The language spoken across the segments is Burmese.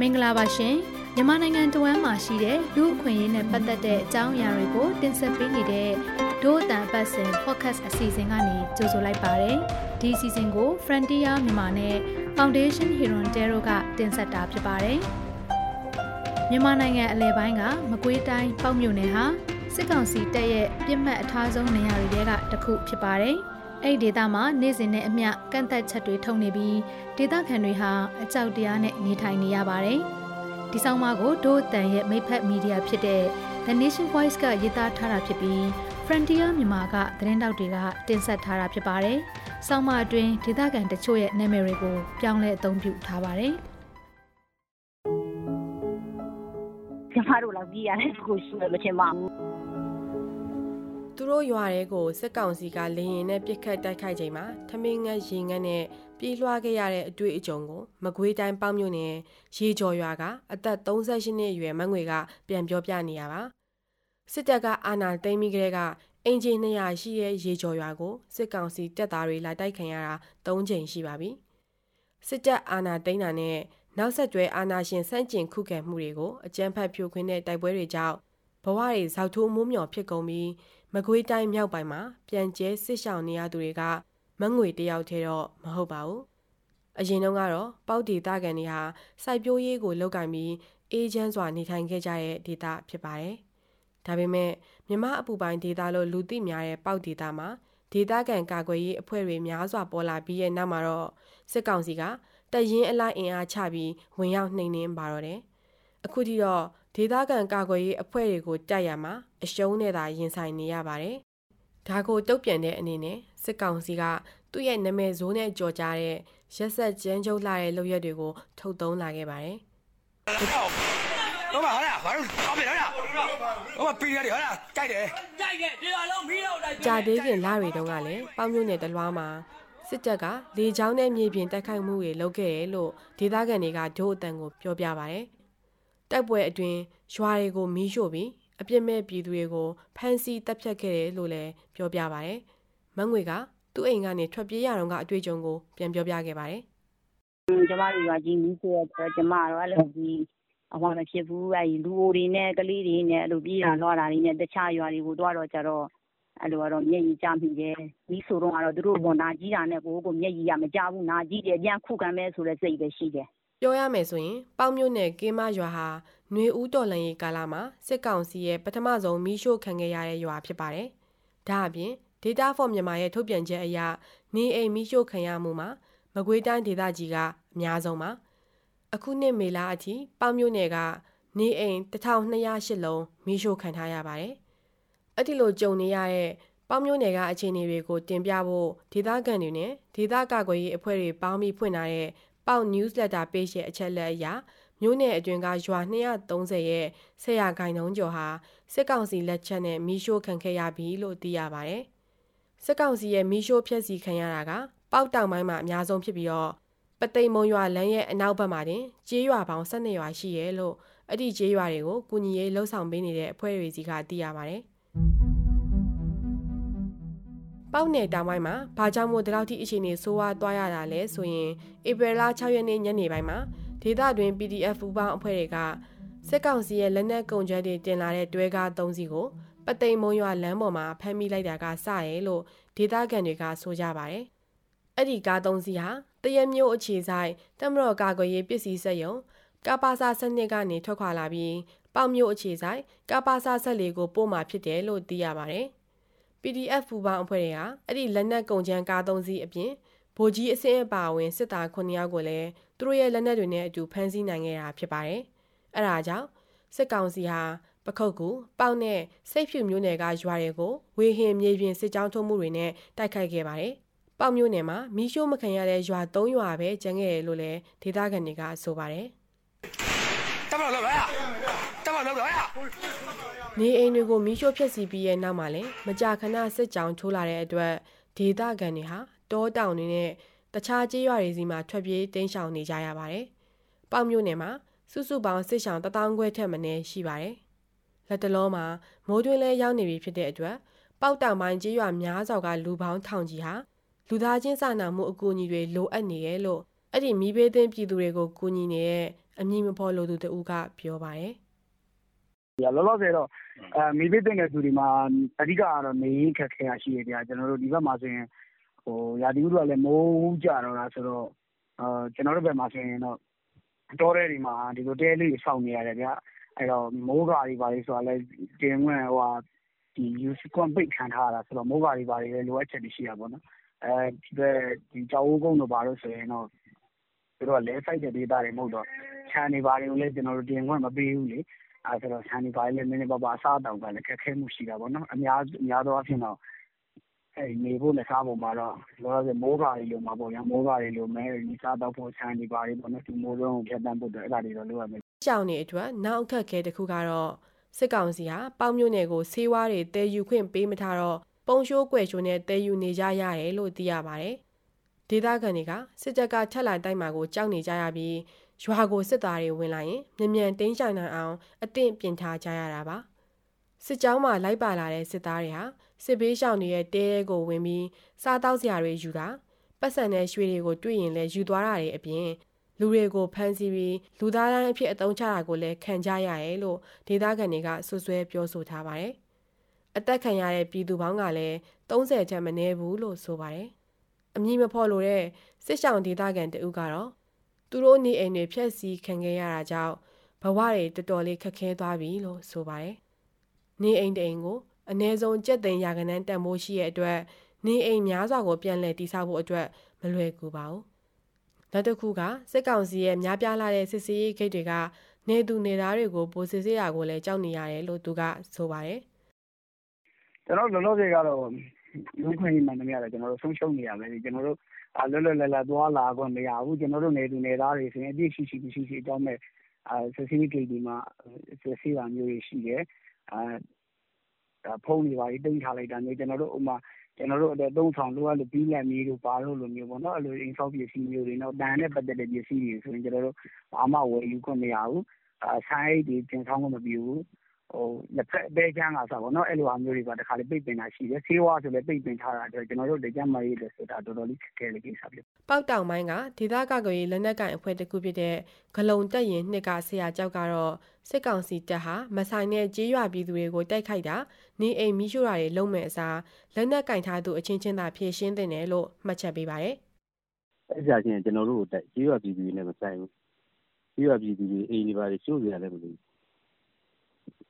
မင်္ဂလာပါရှင်မြန်မာနိုင်ငံတဝမ်းမှာရှိတဲ့လူအခွင့်အရေးနဲ့ပတ်သက်တဲ့အကြောင်းအရာတွေကိုတင်ဆက်ပေးနေတဲ့ဒို့အတန်ပတ်စဉ် podcast အစီအစဉ်ကနေကြိုဆိုလိုက်ပါတယ်ဒီအစီအစဉ်ကို Frontier မြန်မာနဲ့ Foundation Hero Tero ကတင်ဆက်တာဖြစ်ပါတယ်မြန်မာနိုင်ငံအလဲပိုင်းကမကွေးတိုင်းပေါ့မြို့နယ်ဟာစစ်ကောင်စီတပ်ရဲ့ပြစ်မှတ်အထားဆုံးနေရာတွေကတစ်ခုဖြစ်ပါတယ် အဲ့ဒီဒေသမှာနေ့စဉ်နဲ့အမျှကန့်သက်ချက်တွေထုတ်နေပြီးဒေသခံတွေဟာအကြောက်တရားနဲ့နေထိုင်နေရပါတယ်။ဒီဆောင်မကိုဒို့အတန်ရဲ့မိဖက်မီဒီယာဖြစ်တဲ့ The Nation Voice ကရေးသားထားတာဖြစ်ပြီး Frontier မြန်မာကသတင်းတောက်တွေကတင်ဆက်ထားတာဖြစ်ပါတယ်။ဆောင်းမအတွင်းဒေသခံတချို့ရဲ့နာမည်တွေကိုပြောင်းလဲအသုံးပြုထားပါတယ်။ကျမတို့လောက်ကြည့်ရတဲ့ကိုရှိမချင်ပါဘူး သူတို့ရွာတဲကိုစစ်ကောင်စီကလေရင်နဲ့ပြစ်ခတ်တိုက်ခိုက်ချိန်မှာထမင်းငတ်ရေငတ်နဲ့ပြေးလွှားခဲ့ရတဲ့အတွေ့အကြုံကိုမကွေးတိုင်းပေါင်းမြို့နယ်ရေကျော်ရွာကအသက်38နှစ်အရွယ်မငွေကပြန်ပြောပြနေရပါစစ်တပ်ကအာဏာသိမ်းပြီးကတည်းကအင်ဂျင်200ရှိတဲ့ရေကျော်ရွာကိုစစ်ကောင်စီတပ်သားတွေလာတိုက်ခံရတာ3ချိန်ရှိပါပြီစစ်တပ်အာဏာသိမ်းတာနဲ့နောက်ဆက်တွဲအာဏာရှင်စန့်ကျင်ခုခံမှုတွေကိုအကြမ်းဖက်ဖြိုခွင်းတဲ့တိုက်ပွဲတွေကြောင့်ဘဝတွေဇောက်ထိုးမိုးမျှော်ဖြစ်ကုန်ပြီး မကွေးတိုင်းမြောက်ပိုင်းမှာပြန်ကျဲစစ်ရှောင်နေရသူတွေကမငွေတယောက်ထဲတော့မဟုတ်ပါဘူးအရင်တုန်းကတော့ပေါက်တီသားကန်တွေဟာစိုက်ပျိုးရေးကိုလုပ်ကင်ပြီးအေးချမ်းစွာနေထိုင်ခဲ့ကြတဲ့ဒေသဖြစ်ပါတယ်ဒါပေမဲ့မြမအပူပိုင်းဒေသလို့လူသိများတဲ့ပေါက်ဒေသမှာဒေသခံကာကွယ်ရေးအဖွဲ့တွေများစွာပေါ်လာပြီးရဲ့နောက်မှာတော့စစ်ကောင်စီကတရင်အလိုက်အင်အားချပြီးဝင်ရောက်နှိမ်နင်းပါတော့တယ်အခုထိတော့ ဒေသခံကာကွယ်ရေးအဖွဲ့တွေကိုတိုက်ရမှာအရှုံးနဲ့သာရင်ဆိုင်နေရပါတယ်။ဒါကိုတုတ်ပြန်တဲ့အနေနဲ့စစ်ကောင်စီကသူ့ရဲ့နာမည်ဆိုးနဲ့ကြော်ကြားတဲ့ရက်ဆက်ကြမ်းကြုတ်လာတဲ့လုပ်ရက်တွေကိုထုတ်သုံးလာခဲ့ပါတယ်။တော့ပါဟာလားဘာလို့အောက်ပြန်လာ။ဟိုမှာပီရတယ်ဟာလားကြိုက်တယ်။ကြိုက်တယ်ဒီလိုလုံးမီးတော့တိုက်ကြာသေးခင်လတွေတုန်းကလည်းပေါင်းမြို့နယ်တလွားမှာစစ်တပ်ကလေကြောင်းနဲ့မြေပြင်တိုက်ခိုက်မှုတွေလုပ်ခဲ့တယ်လို့ဒေသခံတွေကဒို့အတန်ကိုပြောပြပါဗျ။ တိုက်ပွဲအတွင်းရွာတွေကိုမီးရှို့ပြီးအပြစ်မဲ့ပြည်သူတွေကိုဖမ်းဆီးတပ်ဖြတ်ခဲ့တယ်လို့လည်းပြောပြပါဗျ။မငွေကသူ့အိမ်ကနေထွက်ပြေးရတော့ကအတွေ့အကြုံကိုပြန်ပြောပြခဲ့ပါတယ်။ကျမတို့ရွာကြီးမီးရှို့တော့ကျမတို့အဲ့လိုကြီးအမှမဖြစ်ဘူးအဲ့လူအိုတွေနဲ့ကလေးတွေနဲ့အဲ့လိုပြေးတာလွှားတာတွေနဲ့တခြားရွာတွေကိုတွားတော့ကြတော့အဲ့လိုကတော့မျက်ရည်ကျမိတယ်။ဒီဆိုတော့ကတော့သူတို့ဘောနာကြီးတာနဲ့ကိုကိုမျက်ရည်ကမကြဘူးနာကြီးတယ်ပြန်ခုခံမဲဆိုတဲ့စိတ်ပဲရှိတယ် ပြောရမယ်ဆိုရင်ပေါမြို့နယ်ကင်းမရွာဟာຫນွေဦးတော်လန်ရေးကာလမှာစစ်ကောင်စီရဲ့ပထမဆုံးမီးရှို့ခံခဲ့ရတဲ့ရွာဖြစ်ပါတယ်။ဒါအပြင် Data for မြန်မာရဲ့ထုတ်ပြန်ချက်အရနေအိမ်မီးရှို့ခံရမှုမှာမကွေးတိုင်းဒေသကြီးကအများဆုံးပါ။အခုနှစ်မေလအထိပေါမြို့နယ်ကနေအိမ်1208လုံးမီးရှို့ခံထားရပါတယ်။အဲ့ဒီလိုကြုံနေရတဲ့ပေါမြို့နယ်ကအခြေအနေတွေကိုတင်ပြဖို့ဒေသခံတွေနဲ့ဒေသကာကွယ်ရေးအဖွဲ့တွေပေါင်းပြီးဖွင့်ထားတဲ့ ပေါက် newsletter page ရဲ့အချက်လက်အရမြို့နယ်အတွင်းကရွာ230ရဲ့ဆရာဂိုင်နှုံးကျော်ဟာစစ်ကောင်စီလက်ချက်နဲ့မီးရှို့ခံခဲ့ရပြီလို့သိရပါတယ်။စစ်ကောင်စီရဲ့မီးရှို့ဖျက်ဆီးခံရတာကပေါက်တောင်ပိုင်းမှာအများဆုံးဖြစ်ပြီးတော့ပသိမ်မုံရွာလမ်းရဲ့အနောက်ဘက်မှာတင်ကျေးရွာပေါင်း12ရွာရှိရဲလို့အဲ့ဒီကျေးရွာတွေကိုကုညီရေးလှုပ်ဆောင်ပေးနေတဲ့အဖွဲ့တွေစီကသိရပါတယ်။ ပေါက်နယ်တောင်ပိုင်းမှာဘာကြောင့်မို့ဒီလောက်ထိအခြေအနေဆိုးဝါးသွားရတာလဲဆိုရင်ဧပြီလ6ရက်နေ့ညနေပိုင်းမှာဒေသတွင်း PDF ပူပေါင်းအဖွဲ့တွေကစစ်ကောင်စီရဲ့လက်နက်ကုန်ကျဲတွေတင်လာတဲ့တွဲကား၃စီးကိုပသိမ်မုံရွာလမ်းပေါ်မှာဖမ်းမိလိုက်တာကစရဲလို့ဒေသခံတွေကဆိုကြပါတယ်။အဲ့ဒီကား၃စီးဟာတရမျိုးအခြေဆိုင်တမတော်ကာကွယ်ရေးပစ္စည်းစက်ရုံကပါစာစနစ်ကနေထွက်ခွာလာပြီးပေါမျိုးအခြေဆိုင်ကပါစာဆက်လေးကိုပို့မှာဖြစ်တယ်လို့သိရပါတယ်။ PDF ဖူပေါင်းအဖွဲ့တွေကအဲ့ဒီလက်နက်ကုန်ချမ်းကားသုံးစီးအပြင်ဗိုလ်ကြီးအစင်းအပါဝင်စစ်သား9ယောက်ကိုလည်းသူတို့ရဲ့လက်နက်တွေနဲ့အတူဖမ်းဆီးနိုင်ခဲ့တာဖြစ်ပါတယ်။အဲဒါကြောင့်စစ်ကောင်စီဟာပခုတ်ကူပေါက်နဲ့စိတ်ဖြူမျိုးနယ်ကရွာတွေကိုဝေဟင်မြေပြင်စစ်ကြောင်းထုံးမှုတွေနဲ့တိုက်ခိုက်ခဲ့ပါတယ်။ပေါက်မျိုးနယ်မှာမီးရှို့မခံရတဲ့ရွာ၃ရွာပဲကျန်ခဲ့တယ်လို့လည်းဒေသခံတွေကဆိုပါတယ်။တမလို့လား။တမလို့လား နေအိမ်တွေကိုမီးရှို့ဖျက်ဆီးပြီးရဲ့နောက်မှာလည်းမကြာခဏစစ်ကြောင်ထိုးလာတဲ့အတွက်ဒေသခံတွေဟာတောတောင်တွေနဲ့တခြားကျေးရွာတွေစီမှာထွက်ပြေးတိမ်းရှောင်နေကြရပါတယ်။ပေါက်မြို့နယ်မှာစုစုပေါင်းစစ်ရှောင်တထောင်ခွဲထက်မနည်းရှိပါတယ်။လက်တလုံးမှာမိုးတွင်းလဲရောက်နေပြီဖြစ်တဲ့အတွက်ပေါက်တောင်ပိုင်းကျေးရွာများစွာကလူပေါင်းထောင်ကြီးဟာလူသားချင်းစာနာမှုအကူအညီတွေလိုအပ်နေတယ်လို့အဲ့ဒီမိဘေးသင်းပြည်သူတွေကိုကူညီနေတဲ့အမည်မဖော်လို့သူတူကပြောပါတယ်။လောလောဆယ်တော့အဲ မိဘေးသင်းတဲ့သူတွေမှာ အဓိကကတော့ နေရင်ခက်ခဲရရှိရတဲ့ကျွန်တော်တို့ ဒီဘက်မှာဆိုရင်ဟိုရာသီဥတုကလည်း မိုးကြတော့လားဆိုတော့အာကျွန်တော်တို့ဘက်မှာဆိုရင်တော့ တောထဲတွေမှာ ဒီလို တဲလေးစောင့်နေရတယ်ဗျာအဲ့တော့ မိုးကာတွေပါလေဆိုတာလည်းတင်ဝင်ဟိုဟာဒီ use ကွန်ပိတ်ခံထားရတာဆိုတော့ မိုးကာတွေပါလေလိုအပ်ချက်တွေ ရှိတာပေါ့နော်အဲဒီဒီကြောက်ဦးကုန်းတို့ပါလို့ဆိုရင်တော့ သူတို့ကလဲဆိုင်တဲ့ဒေတာတွေ မဟုတ်တော့ ခြံနေပါတွေကိုလည်းကျွန်တော်တို့တင်ခွင့်မပေးဘူးလေ အဲဆိုတော့ခြံနေပါလည်း နည်းနည်းပါးပါအစားတောင်ကလည်း ခက်ခဲမှုရှိတာပေါ့နော်အများအများသောအားဖြင့်တော့အဲနေဖို့နဲ့ စားဖို့မှာတော့ လောလောဆယ် မိုးကာတွေ လိုမှာပေါ့ညာမိုးကာတွေလိုမဲဒီစားတော့ဖို့ခြံနေပါတွေပေါ့နော် ဒီမိုးလုံးကို ဖြတ်တန်းဖို့အတွက် အဲ့ဒါတွေတော့ လိုရမယ်ရှောင်းနေအတွက် နောက်အခက်ခဲတစ်ခုကတော့ စစ်ကောင်စီဟာ ပေါင်းမျိုးနယ်ကို ဆေးဝါးတွေတဲယူခွင့်ပေးမထားတော့ ပုံရှိုးကွယ်ရှိုးနဲ့တဲယူနေကြရတယ်လို့ သိရပါတယ်။ဒေသခံတွေက စစ်တပ်ကထက်လာတိုက်မှာကို ကြောက်နေကြရပြီး ရွာကိုစစ်သားတွေဝင်လာရင်မြ мян တင်းချောင်နိုင်အောင်အသင့်ပြင်ထားကြရတာပါ။စစ်ကြောင်းမှာလိုက်ပါလာတဲ့စစ်သားတွေဟာစစ်ဘေးရှောင်တွေရဲ့တဲတဲကိုဝင်ပြီးစားတောက်စရာတွေယူတာပတ်စံတဲ့ရွှေတွေကိုတွေ့ရင်လည်းယူသွားတာတွေအပြင်လူတွေကိုဖမ်းဆီးပြီးလူသားတိုင်းအဖြစ်အသုံးချတာကိုလည်းခံကြရရဲလို့ဒေသခံတွေကဆွဆွဲပြောဆိုထားပါတယ်။အသက်ခံရတဲ့ပြည်သူပေါင်းကလည်း30ချက်မနည်းဘူးလို့ဆိုပါတယ်။အမည်မဖော်လို့တဲ့စစ်ဆောင်ဒေသခံတဦးကတော့ သူတို့နေအိမ်တွေဖျက်ဆီးခံခဲ့ရတာကြောင့်ဘဝတွေတော်တော်လေးခက်ခဲသွားပြီလို့ဆိုပါတယ်။နေအိမ်တိမ်ကိုအ ਨੇ ဆုံးကြက်သိန်းရာခိုင်နှန်းတန်ဖိုးရှိတဲ့အတွက်နေအိမ်များစွာကိုပြန်လည်တည်ဆောက်ဖို့အတွက်မလွယ်ကူပါဘူး။နောက်တစ်ခုကစစ်ကောင်စီရဲ့များပြားလာတဲ့စစ်စေးဂိတ်တွေကနေသူနေသားတွေကိုပိုစစ်စေးတာကိုလည်းကြောက်နေရတယ်လို့သူကဆိုပါတယ်။ကျွန်တော်လောလောဆယ်ကတော့ လူခွင့်မှန်တယ်များတယ်ကျွန်တော်တို့ ဆုံးရှုံးနေရပဲကျွန်တော်တို့ လွတ်လွတ်လပ်လပ် သွားလာခွင့်မရဘူး ကျွန်တော်တို့နေသူနေသားတွေဆိုရင် အပြည့်ရှိရှိရှိရှိ အကြောင်းမဲ့အဲစစ်စေးဂိတ်ဒီမှာ စစ်စေးတာမျိုးတွေရှိတယ်အဲဖုန်းတွေပါတိတ်ထားလိုက်တာမျိုး ကျွန်တော်တို့ဥမာ ကျွန်တော်တို့အတွက်သုံးဆောင် လိုအပ်လို့ပြီးလက်မီးတို့ပါလို့လိုမျိုးပေါ့နော် အဲ့လို အိမ်ဆောက်ပစ္စည်းမျိုးတွေ နော်တန်နဲ့ပတ်သက်တဲ့ ပစ္စည်းတွေဆိုရင် ကျွန်တော်တို့ ဘာမှ ဝယ်ယူခွင့်မရဘူးအဲဆိုင်တွေ တင်ဆောင်ခွင့်မပြုဘူးဟို လက်ဖက်ဘဲချမ်းကစားပေါ့နော်အဲ့လိုအမျိုးတွေကတခါလေပိတ်ပင်တာရှိတယ်ဆေးဝါးဆိုလည်းပိတ်ပင်ထားတာအတွက်ကျွန်တော်တို့လက်ကျမ်းမရေးလို့ဆိုတာတော်တော်လေးခက်ခဲတဲ့ကိစ္စဖြစ်ပေါက်တောင်ပိုင်းကဒေသကကွေလက်နက်ကင်အဖွဲ့တစ်ခုဖြစ်တဲ့ဂလုံတက်ရင်နှစ်ကဆရာကျောက်ကတော့စစ်ကောင်စီတပ်ဟာမဆိုင်တဲ့ကြေးရွာပြည်သူတွေကိုတိုက်ခိုက်တာနေအိမ်မိရှို့တာတွေလုပ်မဲ့အစားလက်နက်ကင်ထားသူအချင်းချင်းသာဖြည့်ရှင်းတင်တယ်လို့မှတ်ချက်ပေးပါတယ်။အဲ့ဒါချင်းကျွန်တော်တို့တိုက်ကြေးရွာပြည်သူတွေနဲ့မဆိုင်ဘူး။ကြေးရွာပြည်သူတွေအိမ်တွေပါရှို့ကြရတယ်မလို့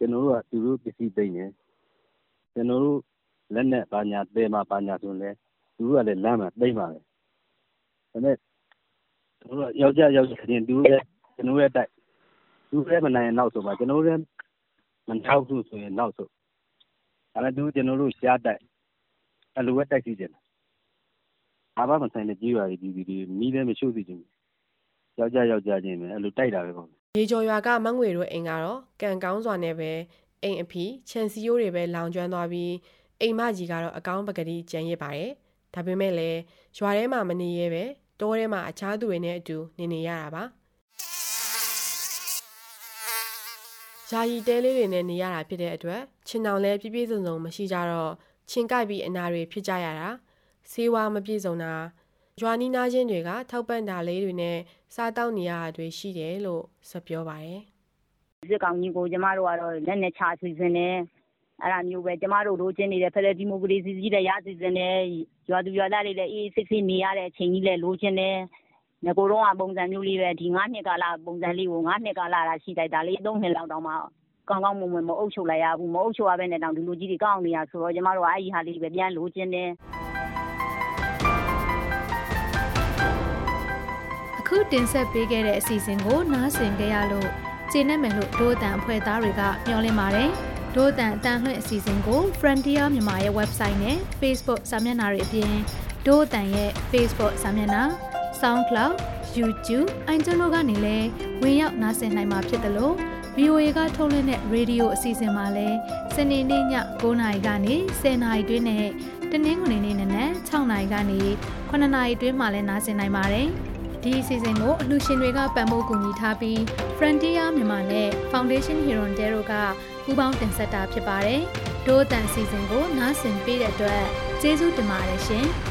ကျွန်တော်တို့ကသူတို့ပစ္စည်းသိမ်းတယ်။ကျွန်တော်တို့လက်နဲ့ဘာညာတဲမှာဘာညာဆိုလဲသူတို့ကလည်းလမ်းမှာသိမ်းပါပဲ။ဒါနဲ့ကျွန်တော်တို့ယောက်ျားယောက်ျားချင်းသူတို့ရဲ့ကျွန်တော်ရဲ့တိုက်သူလည်းမနိုင်ရင်နောက်ဆိုပါကျွန်တော်လည်းမထောက်ဘူးဆိုရင်နောက်ဆိုဒါနဲ့သူကျွန်တော်တို့ရှားတိုက်အလိုပဲတိုက်စီတယ်ဘာမှမဆိုင်တဲ့ကြီးရွာတွေဒီဒီမီးလည်းမရှို့စီချင်ယောက်ျားယောက်ျားချင်းပဲအဲ့လိုတိုက်တာပဲပေါ့ ရေကျော်ရွာကမငွေတို့အိမ်ကတော့ကံကောင်းစွာနဲ့ပဲအိမ်အဖီခြံစည်းရိုးတွေပဲလောင်ကျွမ်းသွားပြီးအိမ်မကြီးကတော့အကောင်းပကတိကျန်ရစ်ပါတယ်ဒါပေမဲ့လည်းရွာထဲမှာမနေရဲပဲတောထဲမှာအခြားသူတွေနဲ့အတူနေနေရတာပါယာယီတဲလေးတွေနဲ့နေရတာဖြစ်တဲ့အတွက်ချင်းတောင်လည်းပြည့်ပြည့်စုံစုံမရှိကြတော့ချင်းကိုက်ပြီးအနာတွေဖြစ်ကြရတာဆေးဝါးမပြည့်စုံတာ ရွာနီးနားချင်းတွေက ထောက်ပံ့တာလေးတွေနဲ့စားတောက်နေရတာတွေရှိတယ်လို့ဆက်ပြောပါတယ်စစ်ကောင်ကြီးကိုကျမတို့ကတော့လက်နဲ့ချစီစဉ်နေအဲ့ဒါမျိုးပဲကျမတို့လိုချင်နေတဲ့ဖက်ဒရယ်ဒီမိုကရေစီကြီးတဲ့ရစီစဉ်နေရွာသူရွာသားတွေလည်းအေးစစ်စစ်နေရတဲ့အချိန်ကြီးလည်းလိုချင်တယ်ငကိုတော့ကပုံစံမျိုးလေးပဲဒီ9နှစ်ကာလပုံစံလေးကို9နှစ်ကာလတာရှိလိုက်တာလေး3နှစ်လောက်တောင်မှကောင်းကောင်းမွန်မွန်မအုပ်ချုပ်လိုက်ရဘူးမအုပ်ချုပ်ရဘဲနဲ့တောင်ဒီလူကြီးတွေကောင်းနေရဆိုတော့ကျမတို့ကအဲ့ဒီဟာလေးပဲပြန်လိုချင်တ ခုတင်ဆက်ပေးခဲ့တဲ့အစီအစဉ်ကိုနားဆင်ကြရလို့ကျေနပ်မယ်လို့ဒိုးအတန်အဖွဲ့သားတွေကမျှော်လင့်ပါတယ်ဒိုးအတန်အတန်လွှင့်အစီအစဉ်ကို Frontier မြန်မာရဲ့ website နဲ့ Facebook စာမျက်နှာတွေအပြင်ဒိုးအတန်ရဲ့ Facebook စာမျက်နှာ SoundCloud YouTube အန်ဂျလိုကနေလည်းဝင်ရောက်နားဆင်နိုင်မှာဖြစ်တယ်လို့ VOA ကထုတ်လွှင့်တဲ့ Radio အစီအစဉ်မှာလည်းစနေနေ့ည9:00နာရီကနေ10:00နာရီတွင်းနဲ့တနင်္ဂနွေနေ့နနက်6:00နာရီကနေ9:00နာရီတွင်းမှာလည်းနားဆင်နိုင်ပါတယ်။ ဒီအစီအစဉ်ကိုအလှူရှင်တွေကပံ့ပိုးကူညီထားပြီး Frontier မြန်မာနဲ့ Foundation Hero Dero ကပူးပေါင်းတင်ဆက်တာဖြစ်ပါတယ်။ဒိုးအတန်အစီအစဉ်ကိုနားဆင်ပေးတဲ့အတွက်ကျေးဇူးတင်ပါတယ်ရှင်။